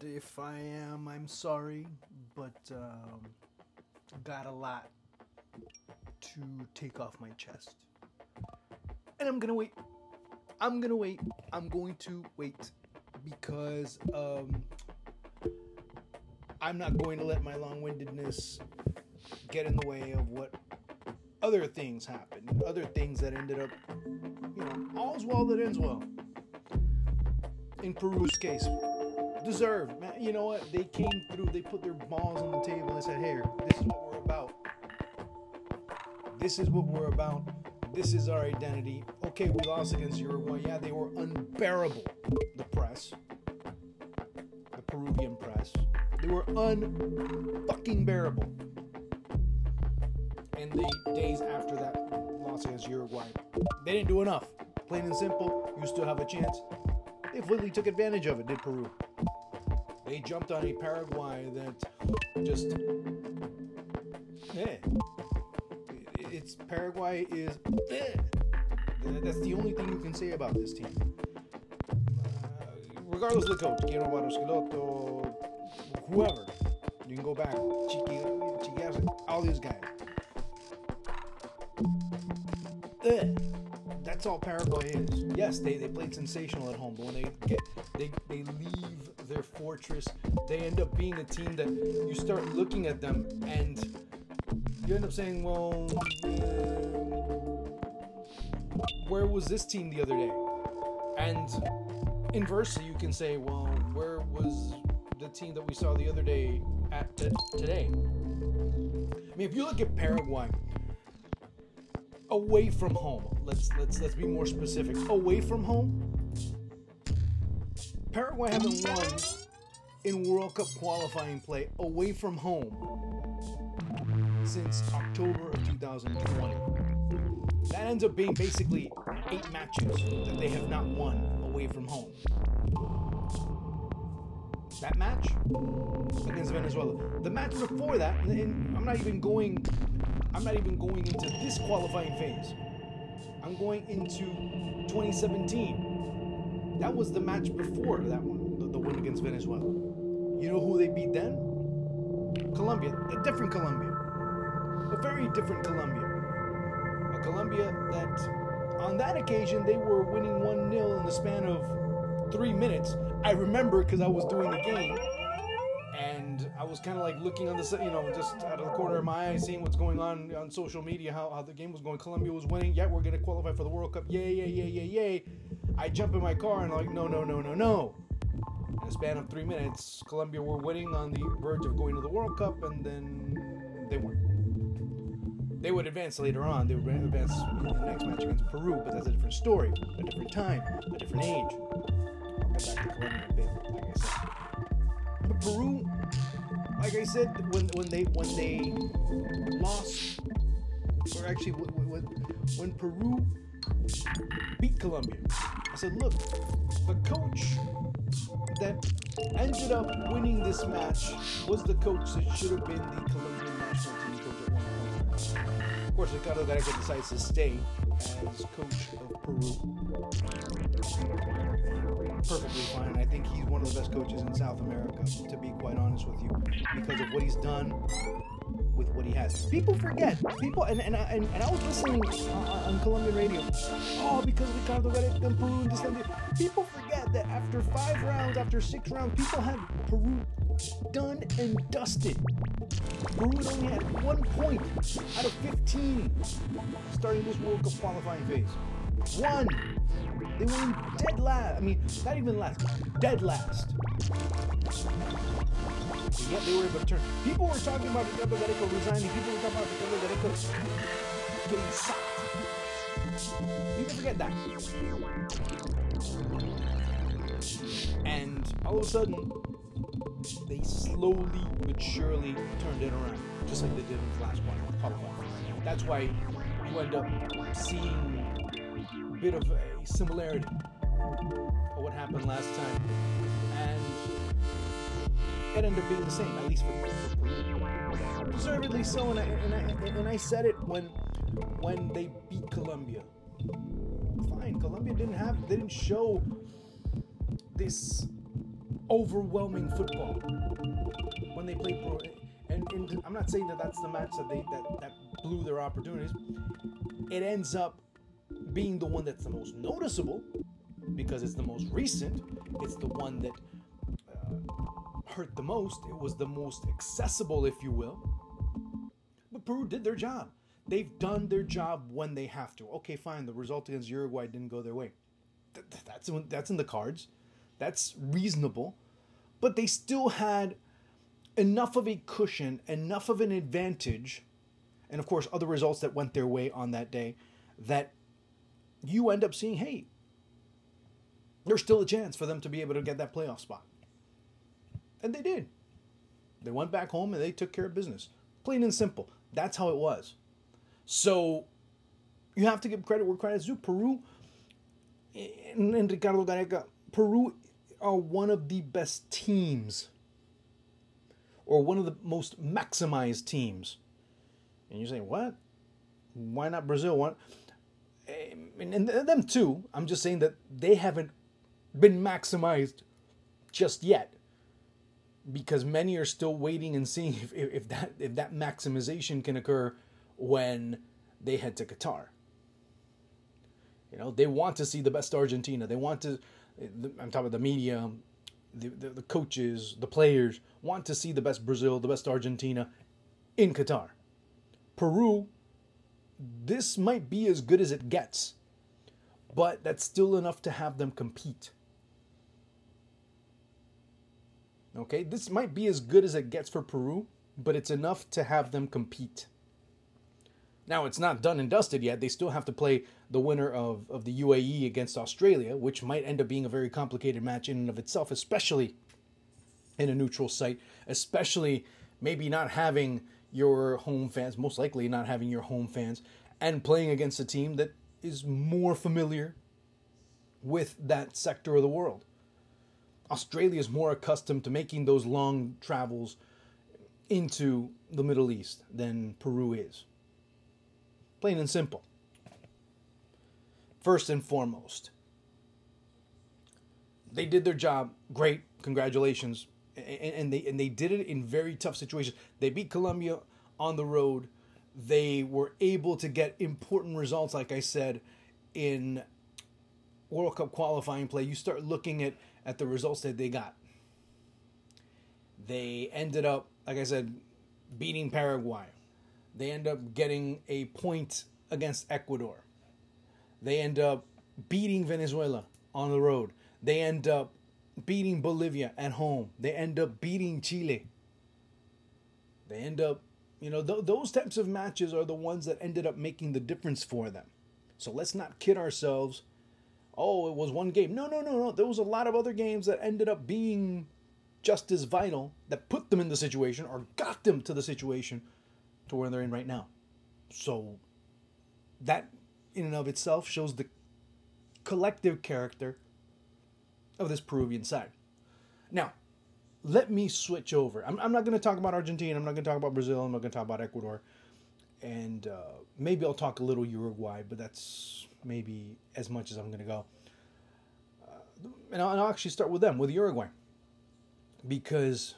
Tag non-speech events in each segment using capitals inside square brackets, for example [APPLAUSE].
And if I am, I'm sorry, but um, got a lot to take off my chest. And I'm gonna wait. I'm gonna wait. I'm going to wait because um, I'm not going to let my long windedness get in the way of what other things happened. Other things that ended up, you know, all's well that ends well. In Peru's case, deserved, man. You know what? They came through, they put their balls on the table and said, here, this is what we're about. This is what we're about. This is our identity. Okay, we lost against Uruguay. Yeah, they were unbearable. The press, the Peruvian press, they were unfucking bearable. And the days after that loss against Uruguay, they didn't do enough. Plain and simple, you still have a chance. They completely took advantage of it, did Peru. They jumped on a Paraguay that just, eh. It's Paraguay is, eh. That's the only thing you can say about this team. Uh, regardless of the coach, Guillermo Barros whoever, you can go back, Chiqui, all these guys. That's all Paraguay is. Yes, they, they played sensational at home, but when they get they they leave their fortress, they end up being a team that you start looking at them and you end up saying, well, where was this team the other day? And inversely, you can say, well, where was the team that we saw the other day at t- today? I mean, if you look at Paraguay away from home, let's let's let's be more specific. Away from home, Paraguay haven't won in World Cup qualifying play away from home since October of 2020. That ends up being basically eight matches that they have not won away from home. That match against Venezuela. The match before that, and I'm not even going I'm not even going into this qualifying phase. I'm going into 2017. That was the match before that one, the, the against Venezuela. You know who they beat then? Colombia, a different Colombia, a very different Colombia, a Colombia that on that occasion they were winning 1 0 in the span of three minutes. I remember because I was doing the game was kind of like looking on the, you know, just out of the corner of my eye, seeing what's going on on social media, how, how the game was going. Colombia was winning. Yeah, we're gonna qualify for the World Cup. Yay, yay, yay, yay, yay. I jump in my car and I'm like, no, no, no, no, no. In a span of three minutes, Colombia were winning on the verge of going to the World Cup, and then they weren't. They would advance later on. They would advance in the next match against Peru, but that's a different story, a different time, a different age. I'll get back to Colombia a bit, like I said. But Peru, like I said, when when they when they lost, or actually when, when Peru beat Colombia, I said, look, the coach that ended up winning this match was the coach that should have been the Colombian national team coach at one point. Of course, Ricardo Gareca decides to stay as coach of Peru perfectly fine. I think he's one of the best coaches in South America, to be quite honest with you, because of what he's done with what he has. People forget. People, and and, and, and I was listening on, on Colombian radio. Oh, because Ricardo Gareca and this and. People forget that after five rounds, after six rounds, people had Peru done and dusted. Peru only had one point out of 15 starting this World Cup qualifying phase. One. They were dead last. I mean, not even last. Dead last. And yet they were able to turn. People were talking about Ricardo Gareca resigning. People were talking about Ricardo Gareca getting sacked. Can forget that. And all of a sudden, they slowly but surely turned it around, just like they did in the last one. That's why you end up seeing bit of a similarity of what happened last time, and it ended up being the same, at least for. Deservedly so, and I, and I and I said it when when they beat Colombia. Fine, Colombia didn't have, didn't show this overwhelming football when they played. And, and I'm not saying that that's the match that they that, that blew their opportunities. It ends up being the one that's the most noticeable because it's the most recent. It's the one that uh, hurt the most. It was the most accessible, if you will. But Peru did their job. They've done their job when they have to. Okay, fine. The result against Uruguay didn't go their way. Th- that's that's in the cards. That's reasonable. But they still had enough of a cushion, enough of an advantage, and of course, other results that went their way on that day that you end up seeing, hey, there's still a chance for them to be able to get that playoff spot. And they did. They went back home and they took care of business. Plain and simple. That's how it was. So you have to give credit where credit is due. Peru and Ricardo Gareca, Peru are one of the best teams or one of the most maximized teams. And you say, what? Why not Brazil? What? And them too. I'm just saying that they haven't been maximized just yet because many are still waiting and seeing [LAUGHS] if, if that if that maximization can occur when they head to Qatar. You know, they want to see the best Argentina. They want to. I'm talking about the media, the, the, the coaches, the players want to see the best Brazil, the best Argentina in Qatar. Peru, this might be as good as it gets, but that's still enough to have them compete. Okay, this might be as good as it gets for Peru, but it's enough to have them compete. Now, it's not done and dusted yet. They still have to play the winner of, of the UAE against Australia, which might end up being a very complicated match in and of itself, especially in a neutral site, especially maybe not having your home fans, most likely not having your home fans, and playing against a team that is more familiar with that sector of the world. Australia is more accustomed to making those long travels into the Middle East than Peru is. Plain and simple. First and foremost, they did their job. Great. Congratulations. And, they and they did it in very tough situations. They beat Colombia on the road. They were able to get important results, like I said, in World Cup qualifying play. You start looking at at the results that they got. They ended up, like I said, beating Paraguay. They end up getting a point against Ecuador. They end up beating Venezuela on the road. They end up beating Bolivia at home. They end up beating Chile. They end up, you know, th- those types of matches are the ones that ended up making the difference for them. So let's not kid ourselves oh, it was one game. No, no, no, no. There was a lot of other games that ended up being just as vital that put them in the situation or got them to the situation to where they're in right now. So that in and of itself shows the collective character of this Peruvian side. Now, let me switch over. I'm, I'm not going to talk about Argentina. I'm not going to talk about Brazil. I'm not going to talk about Ecuador. And uh, maybe I'll talk a little Uruguay, but that's maybe as much as I'm going to go. Uh, and, I'll, and I'll actually start with them, with Uruguay. Because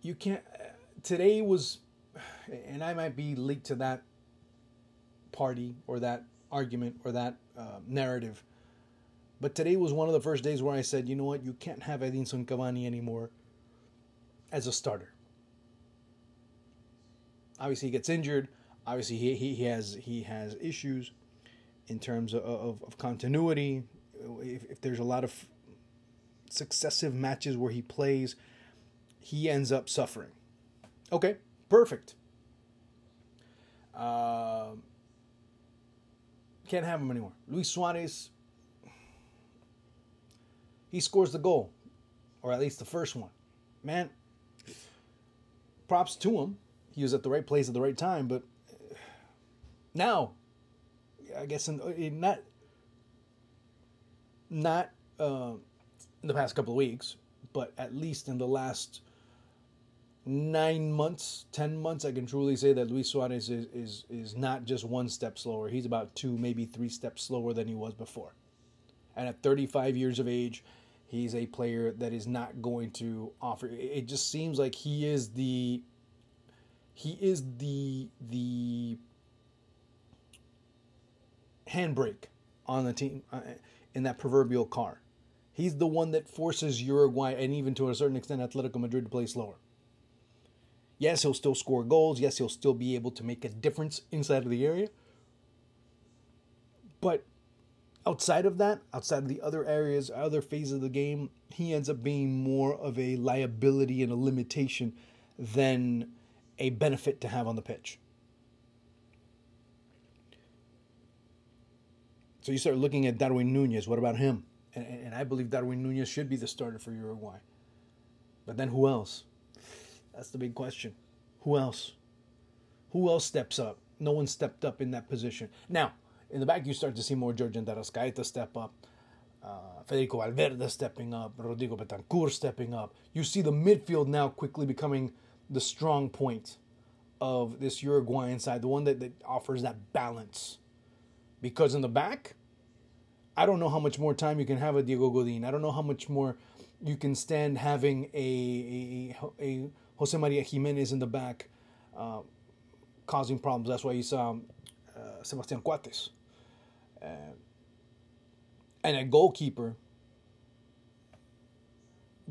you can't. Today was. And I might be linked to that party or that argument or that uh, narrative. But today was one of the first days where I said, you know what, you can't have Edinson Cavani anymore as a starter. Obviously, he gets injured. Obviously, he, he, he has he has issues in terms of, of, of continuity. If, if there's a lot of successive matches where he plays, he ends up suffering. Okay, perfect. Uh, can't have him anymore. Luis Suarez, he scores the goal, or at least the first one. Man, props to him. He was at the right place at the right time, but now I guess in, in not not uh, in the past couple of weeks, but at least in the last nine months, ten months, I can truly say that Luis Suarez is, is is not just one step slower. He's about two, maybe three steps slower than he was before. And at 35 years of age, He's a player that is not going to offer. It just seems like he is the he is the the handbrake on the team uh, in that proverbial car. He's the one that forces Uruguay and even to a certain extent Atletico Madrid to play slower. Yes, he'll still score goals. Yes, he'll still be able to make a difference inside of the area. But outside of that, outside of the other areas, other phases of the game, he ends up being more of a liability and a limitation than a benefit to have on the pitch. So you start looking at Darwin Nunez. What about him? And, and I believe Darwin Nunez should be the starter for Uruguay. But then who else? That's the big question. Who else? Who else steps up? No one stepped up in that position. Now, in the back, you start to see more Giorgian De Arrascaeta step up. Uh, Federico Valverde stepping up, Rodrigo Bentancur stepping up. You see the midfield now quickly becoming the strong point of this Uruguayan side, the one that, that offers that balance. Because in the back, I don't know how much more time you can have a Diego Godin. I don't know how much more you can stand having a, a, a Jose Maria Gimenez in the back uh, causing problems. That's why you saw uh, Sebastian Coates. Uh, and a goalkeeper,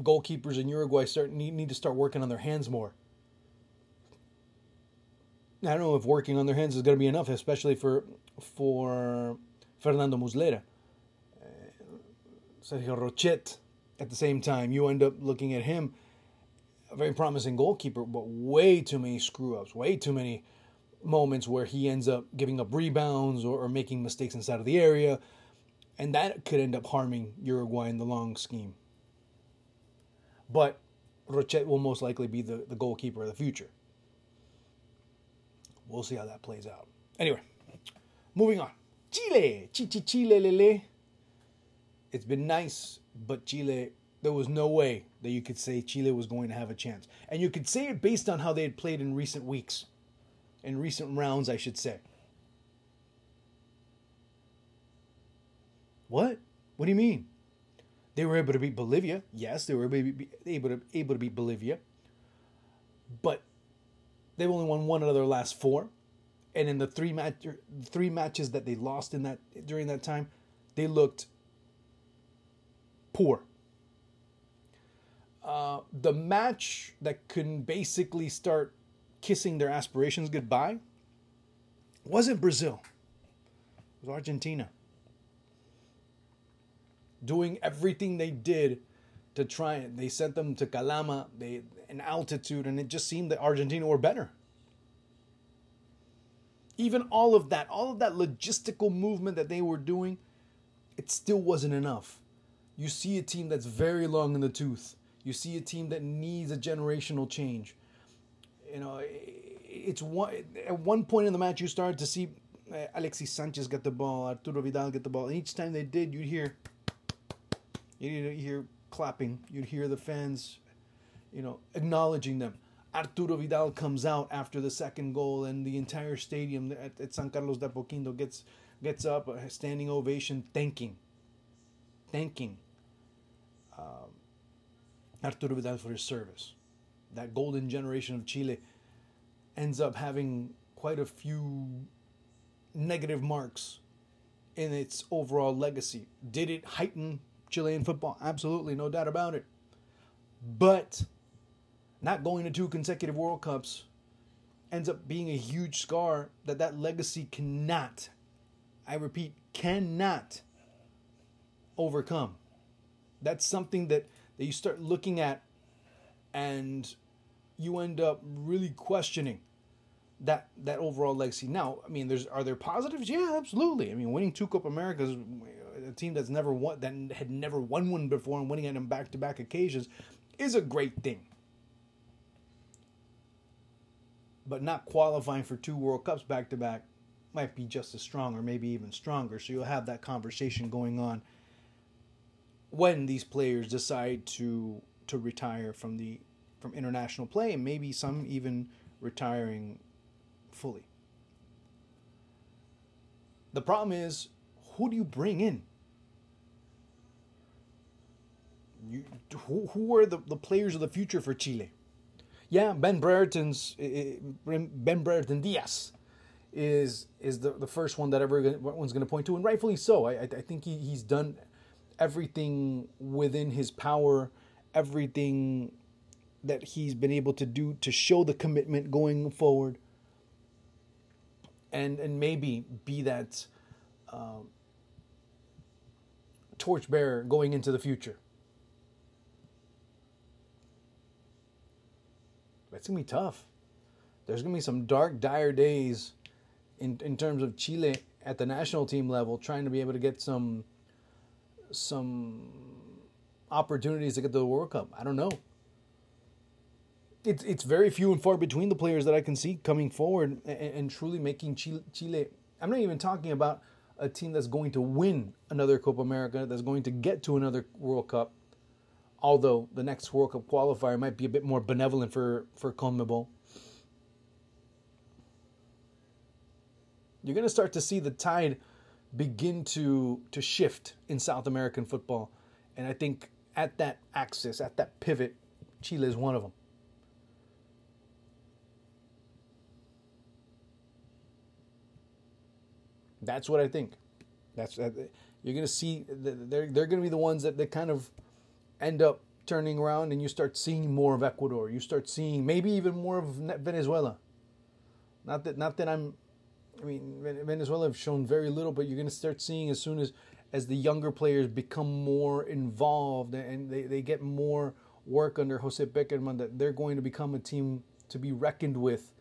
goalkeepers in Uruguay start need, need to start working on their hands more. I don't know if working on their hands is going to be enough, especially for for Fernando Muslera. Uh, Sergio Rochet, at the same time, you end up looking at him, a very promising goalkeeper, but way too many screw ups, way too many moments where he ends up giving up rebounds or, or making mistakes inside of the area, and that could end up harming Uruguay in the long scheme. But Rochet will most likely be the, the goalkeeper of the future. We'll see how that plays out. Anyway, moving on. Chile, Chile Lele. It's been nice, but Chile, there was no way that you could say Chile was going to have a chance. And you could say it based on how they had played in recent weeks in recent rounds, I should say. What? What do you mean? They were able to beat Bolivia. Yes, they were able to be able to beat Bolivia. But they've only won one out of their last four, and in the three match three matches that they lost in that during that time, they looked poor. Uh, the match that can basically start kissing their aspirations goodbye wasn't Brazil. It was Argentina. Doing everything they did to try it. They sent them to Calama, they in altitude, and it just seemed that Argentina were better. Even all of that, all of that logistical movement that they were doing, it still wasn't enough. You see a team that's very long in the tooth. You see a team that needs a generational change you know, it's one at one point in the match you started to see uh, Alexis Sanchez get the ball, Arturo Vidal get the ball, and each time they did, you'd hear you'd hear clapping, you'd hear the fans, you know, acknowledging them. Arturo Vidal comes out after the second goal, and the entire stadium at, at San Carlos de Apoquindo gets gets up, a standing ovation, thanking, thanking um, Arturo Vidal for his service that golden generation of Chile ends up having quite a few negative marks in its overall legacy. Did it heighten Chilean football? Absolutely, no doubt about it. But not going to two consecutive World Cups ends up being a huge scar that that legacy cannot, I repeat, cannot overcome. That's something that, that you start looking at and you end up really questioning that that overall legacy. Now, I mean, there's are there positives? Yeah, absolutely. I mean, winning two Copa Americas, uh, a team that's never won that had never won one before and winning it on back to back occasions, is a great thing. But not qualifying for two World Cups back to back might be just as strong or maybe even stronger. So you'll have that conversation going on when these players decide to to retire from the from international play, and maybe some even retiring fully. The problem is, who do you bring in? You, who, who are the, the players of the future for Chile? Yeah, Ben Brereton's eh, eh, Ben Brereton Diaz is is the, the first one that everyone's going to point to, and rightfully so. I, I think he, he's done everything within his power, everything that he's been able to do to show the commitment going forward, and and maybe be that um, torchbearer going into the future. It's gonna be tough. There's gonna be some dark, dire days in in terms of Chile at the national team level, trying to be able to get some some opportunities to get to the World Cup. I don't know. It's it's very few and far between the players that I can see coming forward and, and truly making Chile, Chile. I'm not even talking about a team that's going to win another Copa America, that's going to get to another World Cup. Although the next World Cup qualifier might be a bit more benevolent for for CONMEBOL. You're going to start to see the tide begin to to shift in South American football, and I think at that axis, at that pivot, Chile is one of them. That's what I think. That's uh, you're going to see. They're they're going to be the ones that, that kind of end up turning around, and you start seeing more of Ecuador. You start seeing maybe even more of Venezuela. Not that not that I'm. I mean, Venezuela have shown very little, but you're going to start seeing as soon as as the younger players become more involved and they, they get more work under Jose Pekerman that they're going to become a team to be reckoned with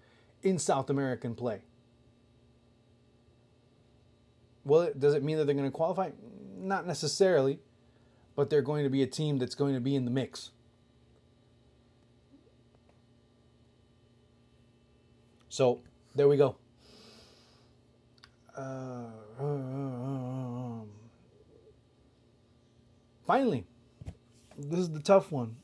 in South American play. Well, does it mean that they're going to qualify? Not necessarily, but they're going to be a team that's going to be in the mix. So there we go. Uh, um, finally, this is the tough one.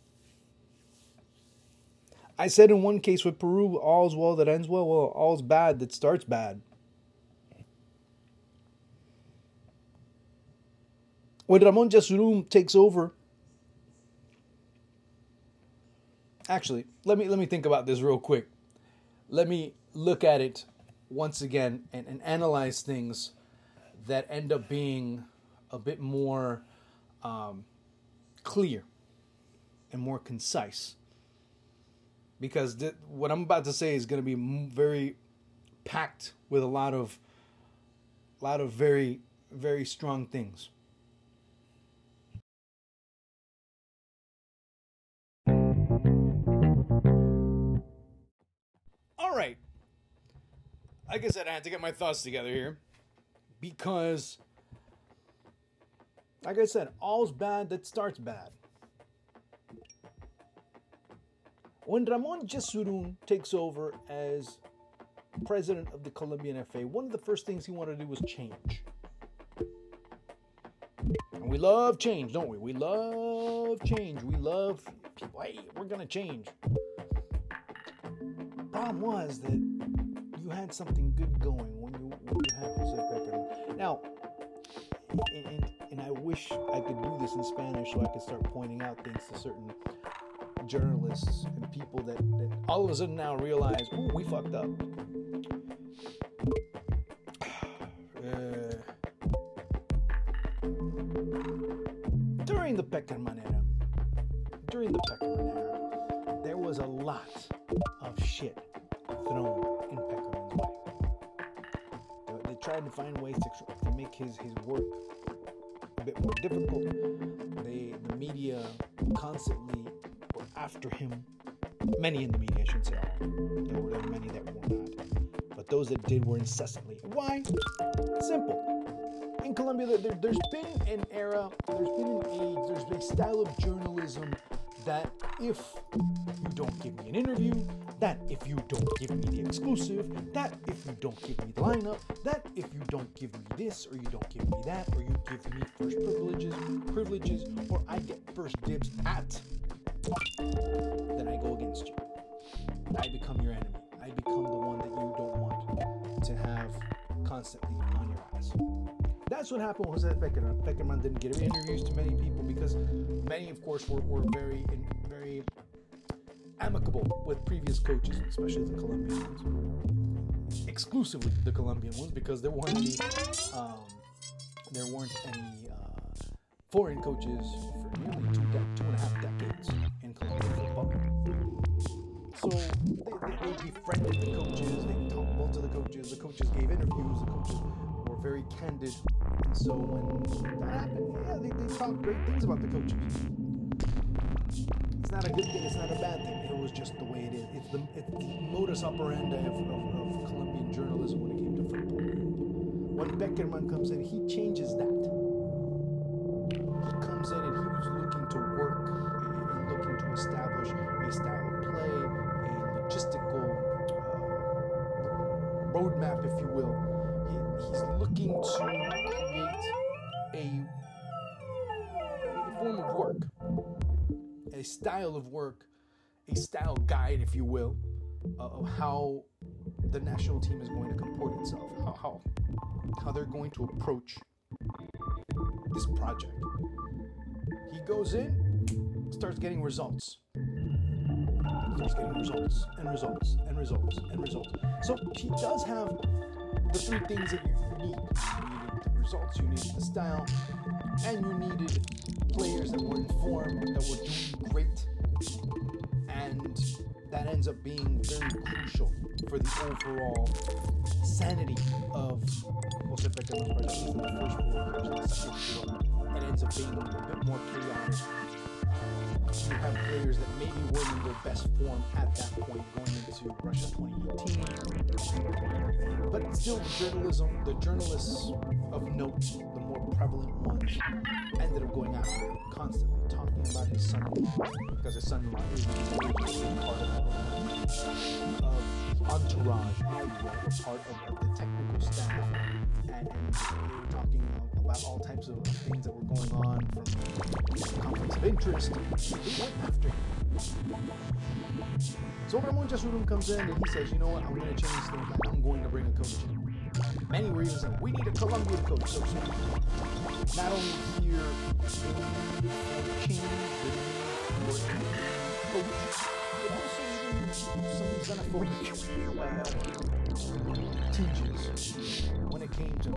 I said in one case with Peru, all's well that ends well. Well, all's bad that starts bad. When Ramon Jesurun takes over, actually, let me let me think about this real quick. Let me look at it once again and, and analyze things that end up being a bit more um, clear and more concise. Because th- what I'm about to say is going to be very packed with a lot of, lot of very, very strong things. Right. Like I said, I had to get my thoughts together here because, like I said, all's bad that starts bad. When Ramon Jesurun takes over as president of the Colombian FA, one of the first things he wanted to do was change. And we love change, don't we? We love change. We love people. Hey, we're going to change problem was that you had something good going when you, when you had Jose Pekerman. Now, and, and I wish I could do this in Spanish so I could start pointing out things to certain journalists and people that, that all of a sudden now realize, oh, we fucked up. [SIGHS] Uh, during the Pekerman era, during the Pekerman era, there was a lot of shit thrown in Pekerman's way. They, tried to find ways to, to make his, his work a bit more difficult. They, the media constantly were after him. Many in the media, I shouldn't say. There were many that were not. But those that did were incessantly. Why? Simple in Colombia, there, has been an era, there's been an age, there's been a style of journalism that if you don't give me an interview, that if you don't give me the exclusive, that if you don't give me the lineup, that if you don't give me this or you don't give me that, or you give me first privileges, privileges, or I get first dibs at, then I go against you. I become your enemy. I become the one that you don't want to have constantly on your ass. That's what happened with Jose Pekerman. Pekerman didn't get interviews to many people because many, of course, were, were very, very amicable with previous coaches, especially the Colombian ones. Exclusively the Colombian ones because there weren't any, um, there weren't any uh, foreign coaches for nearly two, de- two and a half decades in Colombian football. So they, they, they befriended the coaches, they talked well to the coaches, the coaches gave interviews, the coaches were very candid. And so when that happened, yeah, they, they talked great things about the coaches. It's not a good thing, it's not a bad thing. It was just the way it is. It's the, it's the modus operandi of, of, of Colombian journalism when it came to football. When Pekerman comes in, he changes that. He comes in and he was looking to work and looking to establish a style of play, a logistical uh, roadmap, if you will. He, he's looking to create a form of work, a style of work, a style guide, if you will, uh, of how the national team is going to comport itself, how, how, how they're going to approach this project. He goes in, starts getting results. Starts getting results and results and results and results. So he does have the three things that you need. You needed the results, you need the style, and you needed players that were informed, that were doing great. And that ends up being very crucial for the overall sanity of Pekerman's project. in the first years, the second four, it ends up being a bit more chaotic. You have players that maybe weren't in their best form at that point going into Russia 2018. But still, the journalism, the journalists of note, prevalent ones, ended up going after him constantly, talking about his son-in-law, because his son-in-law is a part of, of entourage, if you will, part of, the technical staff, and, and they were talking about all types of things that were going on from conflicts of interest. They went after him. So Ramon Jesurun comes in and he says, you know what, I'm going to change things. I'm going to bring a coach in. Many reasons, saying, we need a Colombian coach. So, so not only here, change, the coach, but also even some xenophobic tinges when it came to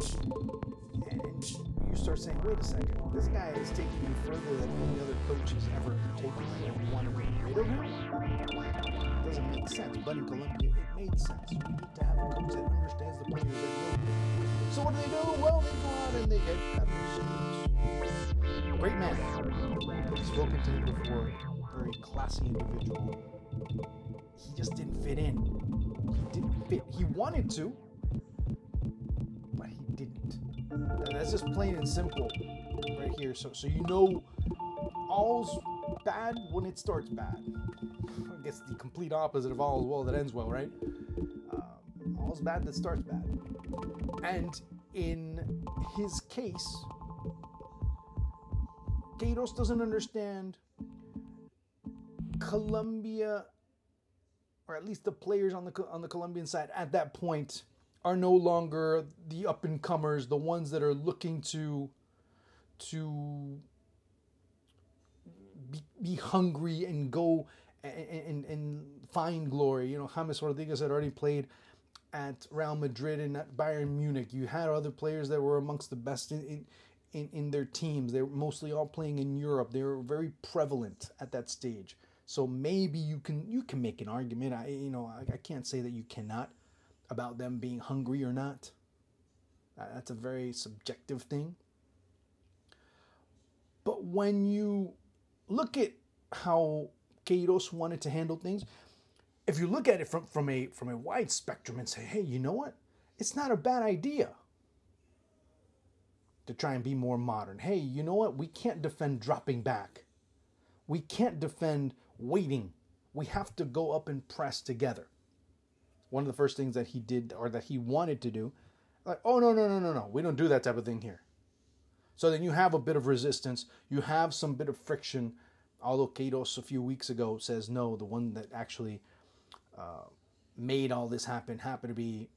and you start saying, wait a second, this guy is taking you further than any other coach has ever taken and we want to get rid of him? Doesn't make sense, but in Colombia, it made sense. We need to have a coach that understands the players that know. So what do they do? Well, they go out and they get Carlos Great man. Spoken to him before. Very classy individual. He just didn't fit in. He didn't fit. He wanted to, but he didn't. And that's just plain and simple right here. So so you know all's bad when it starts bad. I guess the complete opposite of all is well that ends well, right? Um, all's bad that starts bad. And in his case, Queiroz doesn't understand Colombia, or at least the players on the on the Colombian side at that point are no longer the up and comers, the ones that are looking to to be, be hungry and go and, and, find glory. You know, James Rodriguez had already played at Real Madrid and at Bayern Munich. You had other players that were amongst the best in, in, in their teams. They were mostly all playing in Europe. They were very prevalent at that stage. So maybe you can you can make an argument. I you know I, I can't say that you cannot about them being hungry or not. That's a very subjective thing. But when you look at how Queiroz wanted to handle things, if you look at it from, from a from a wide spectrum and say, hey, you know what? It's not a bad idea to try and be more modern. Hey, you know what? We can't defend dropping back. We can't defend waiting. We have to go up and press together. One of the first things that he did or that he wanted to do, like, oh no, no, no, no, no. We don't do that type of thing here. So then you have a bit of resistance, you have some bit of friction. Although Queiroz a few weeks ago says no, the one that actually uh, made all this happen happened to be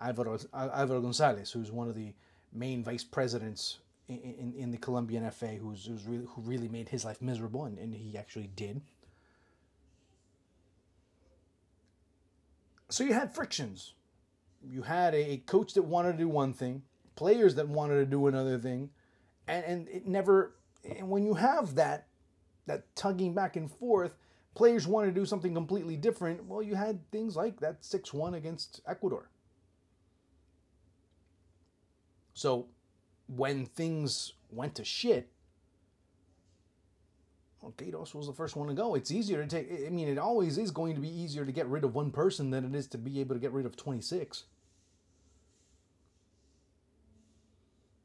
Alvaro, Alvaro Gonzalez, who's one of the main vice presidents in, in, in the Colombian FA, who's, who's really, who really made his life miserable, and, and he actually did. So you had frictions. You had a, a coach that wanted to do one thing, players that wanted to do another thing, and, and it never. And when you have that, that tugging back and forth, players want to do something completely different. Well, you had things like that 6 1 against Ecuador. So when things went to shit, well, Queiroz was the first one to go. It's easier to take, I mean, it always is going to be easier to get rid of one person than it is to be able to get rid of 26.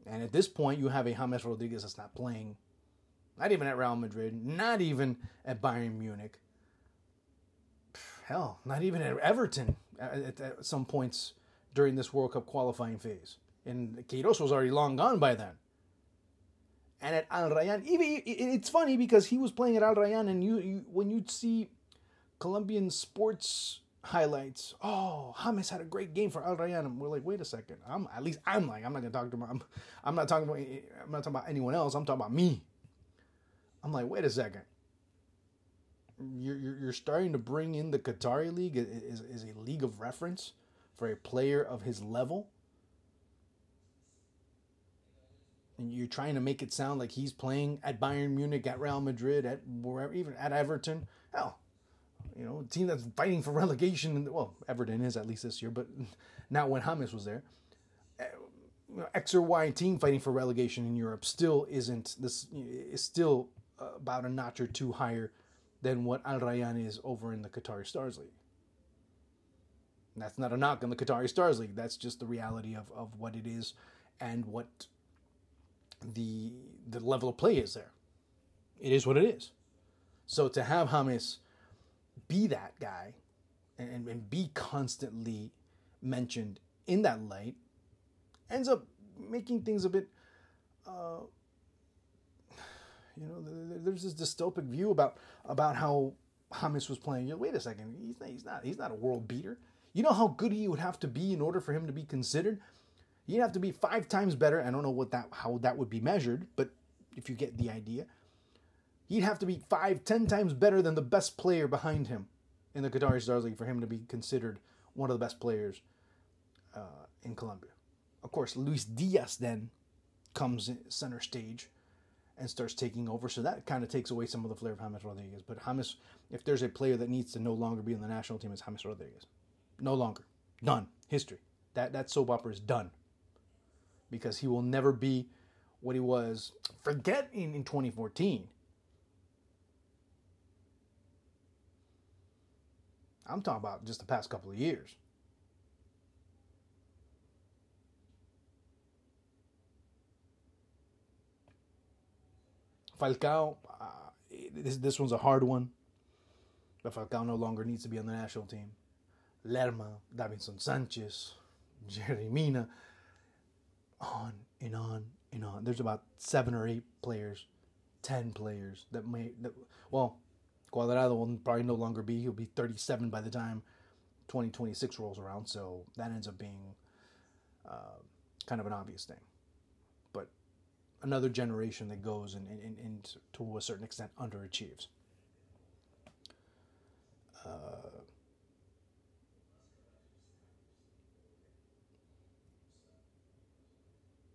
And at this point, you have a James Rodriguez that's not playing, not even at Real Madrid, not even at Bayern Munich. Hell, not even at Everton uh, at, at some points during this World Cup qualifying phase. And Queiroz was already long gone by then. And at Al Rayyan, even it's funny because he was playing at Al Rayyan, and you, you when you'd see Colombian sports highlights, oh, James had a great game for Al Rayyan. And we're like, wait a second. I'm at least I'm like, I'm not gonna talk to him. I'm, I'm not talking about I'm not talking about anyone else. I'm talking about me. I'm like, wait a second. You're, you're, starting to bring in the Qatari league is, is a league of reference for a player of his level and you're trying to make it sound like he's playing at Bayern Munich, at Real Madrid, at wherever, even at Everton. Hell, you know, a team that's fighting for relegation. Well, Everton is at least this year, but [LAUGHS] not when James was there. Eh, X or Y team fighting for relegation in Europe still isn't this is still about a notch or two higher than what Al Rayyan is over in the Qatari Stars League. And that's not a knock on the Qatari Stars League. That's just the reality of, of what it is and what the the level of play is there. It is what it is. So to have James be that guy and, and be constantly mentioned in that light ends up making things a bit uh, you know there's this dystopic view about about how James was playing. You know, wait a second, he's not, he's not he's not a world beater. You know how good he would have to be in order for him to be considered You'd have to be five times better. I don't know what that how that would be measured, but if you get the idea, he'd have to be five, ten times better than the best player behind him in the Qatari Stars League for him to be considered one of the best players uh, in Colombia. Of course, Luis Diaz then comes center stage and starts taking over. So that kind of takes away some of the flair of James Rodriguez. But James, if there's a player that needs to no longer be in the national team, it's James Rodriguez. No longer. Done. History. That that soap opera is done because he will never be what he was. Forget in, in 2014. I'm talking about just the past couple of years. Falcao, uh, this this one's a hard one. But Falcao no longer needs to be on the national team. Lerma, Davinson Sanchez, [LAUGHS] Yerry Mina on and on and on. There's about seven or eight players, ten players that may that well, Cuadrado will probably no longer be. He'll be 37 by the time 2026 rolls around. So that ends up being uh, kind of an obvious thing. Another generation that goes and, and, and to a certain extent underachieves. Uh,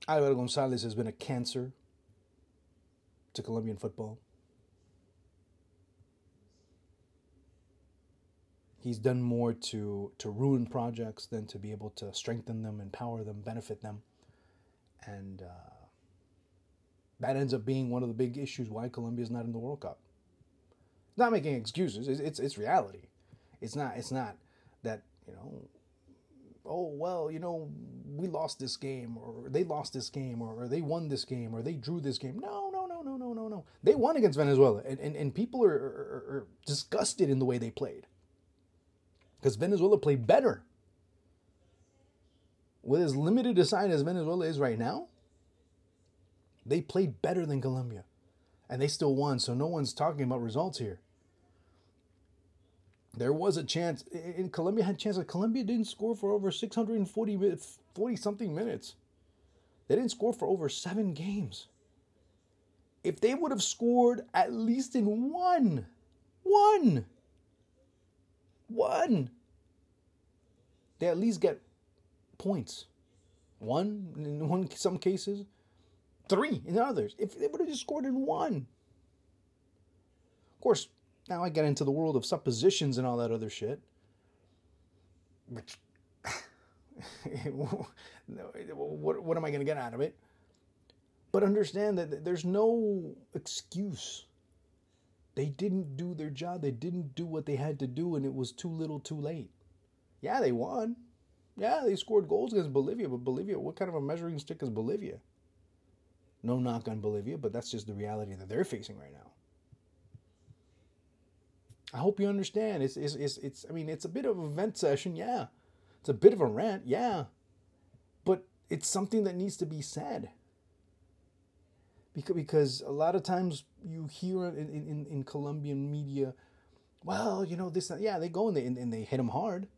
Alvaro Gonzalez has been a cancer to Colombian football. He's done more to, to ruin projects than to be able to strengthen them, empower them, benefit them. And uh, that ends up being one of the big issues why Colombia is not in the World Cup. Not making excuses, it's, it's, it's reality. It's not, it's not that, you know, oh well you know we lost this game or they lost this game or, they won this game or they drew this game no no no no no no no they won against venezuela and, and, and people are, are, are disgusted in the way they played because venezuela played better with as limited a side as venezuela is right now they played better than colombia and they still won so no one's talking about results here There was a chance, and Colombia had a chance. Colombia didn't score for over 640 minutes, 40 something minutes. They didn't score for over seven games. If they would have scored at least in one, one, one, they at least get points. One in one some cases, three in others. If they would have just scored in one. Of course, now I get into the world of suppositions and all that other shit. Which [LAUGHS] what, what am I going to get out of it? But understand that there's no excuse. They didn't do their job. They didn't do what they had to do, and it was too little too late. Yeah, they won. Yeah, they scored goals against Bolivia, but Bolivia, what kind of a measuring stick is Bolivia? No knock on Bolivia, but that's just the reality that they're facing right now. I hope you understand. It's, it's, it's, it's I mean, it's a bit of a vent session, yeah. It's a bit of a rant, yeah. But it's something that needs to be said. Because, because a lot of times you hear in, in, in Colombian media, well, you know, this, yeah, they go and they, and they hit them hard.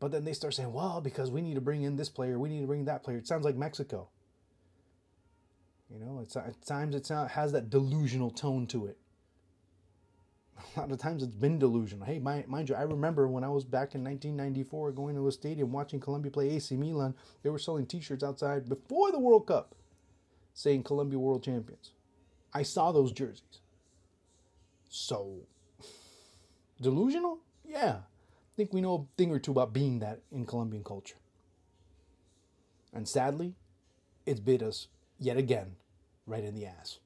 But then they start saying, well, because we need to bring in this player, we need to bring that player. It sounds like Mexico. You know, it's, at times it has that delusional tone to it. [LAUGHS] A lot of times it's been delusional. Hey, mind you, I remember when I was back in 1994 going to a stadium watching Colombia play AC Milan, they were selling t shirts outside before the World Cup saying Colombia World Champions. I saw those jerseys. So, [LAUGHS] delusional? Yeah. I think we know a thing or two about being that in Colombian culture. And sadly, it's bit us yet again right in the ass.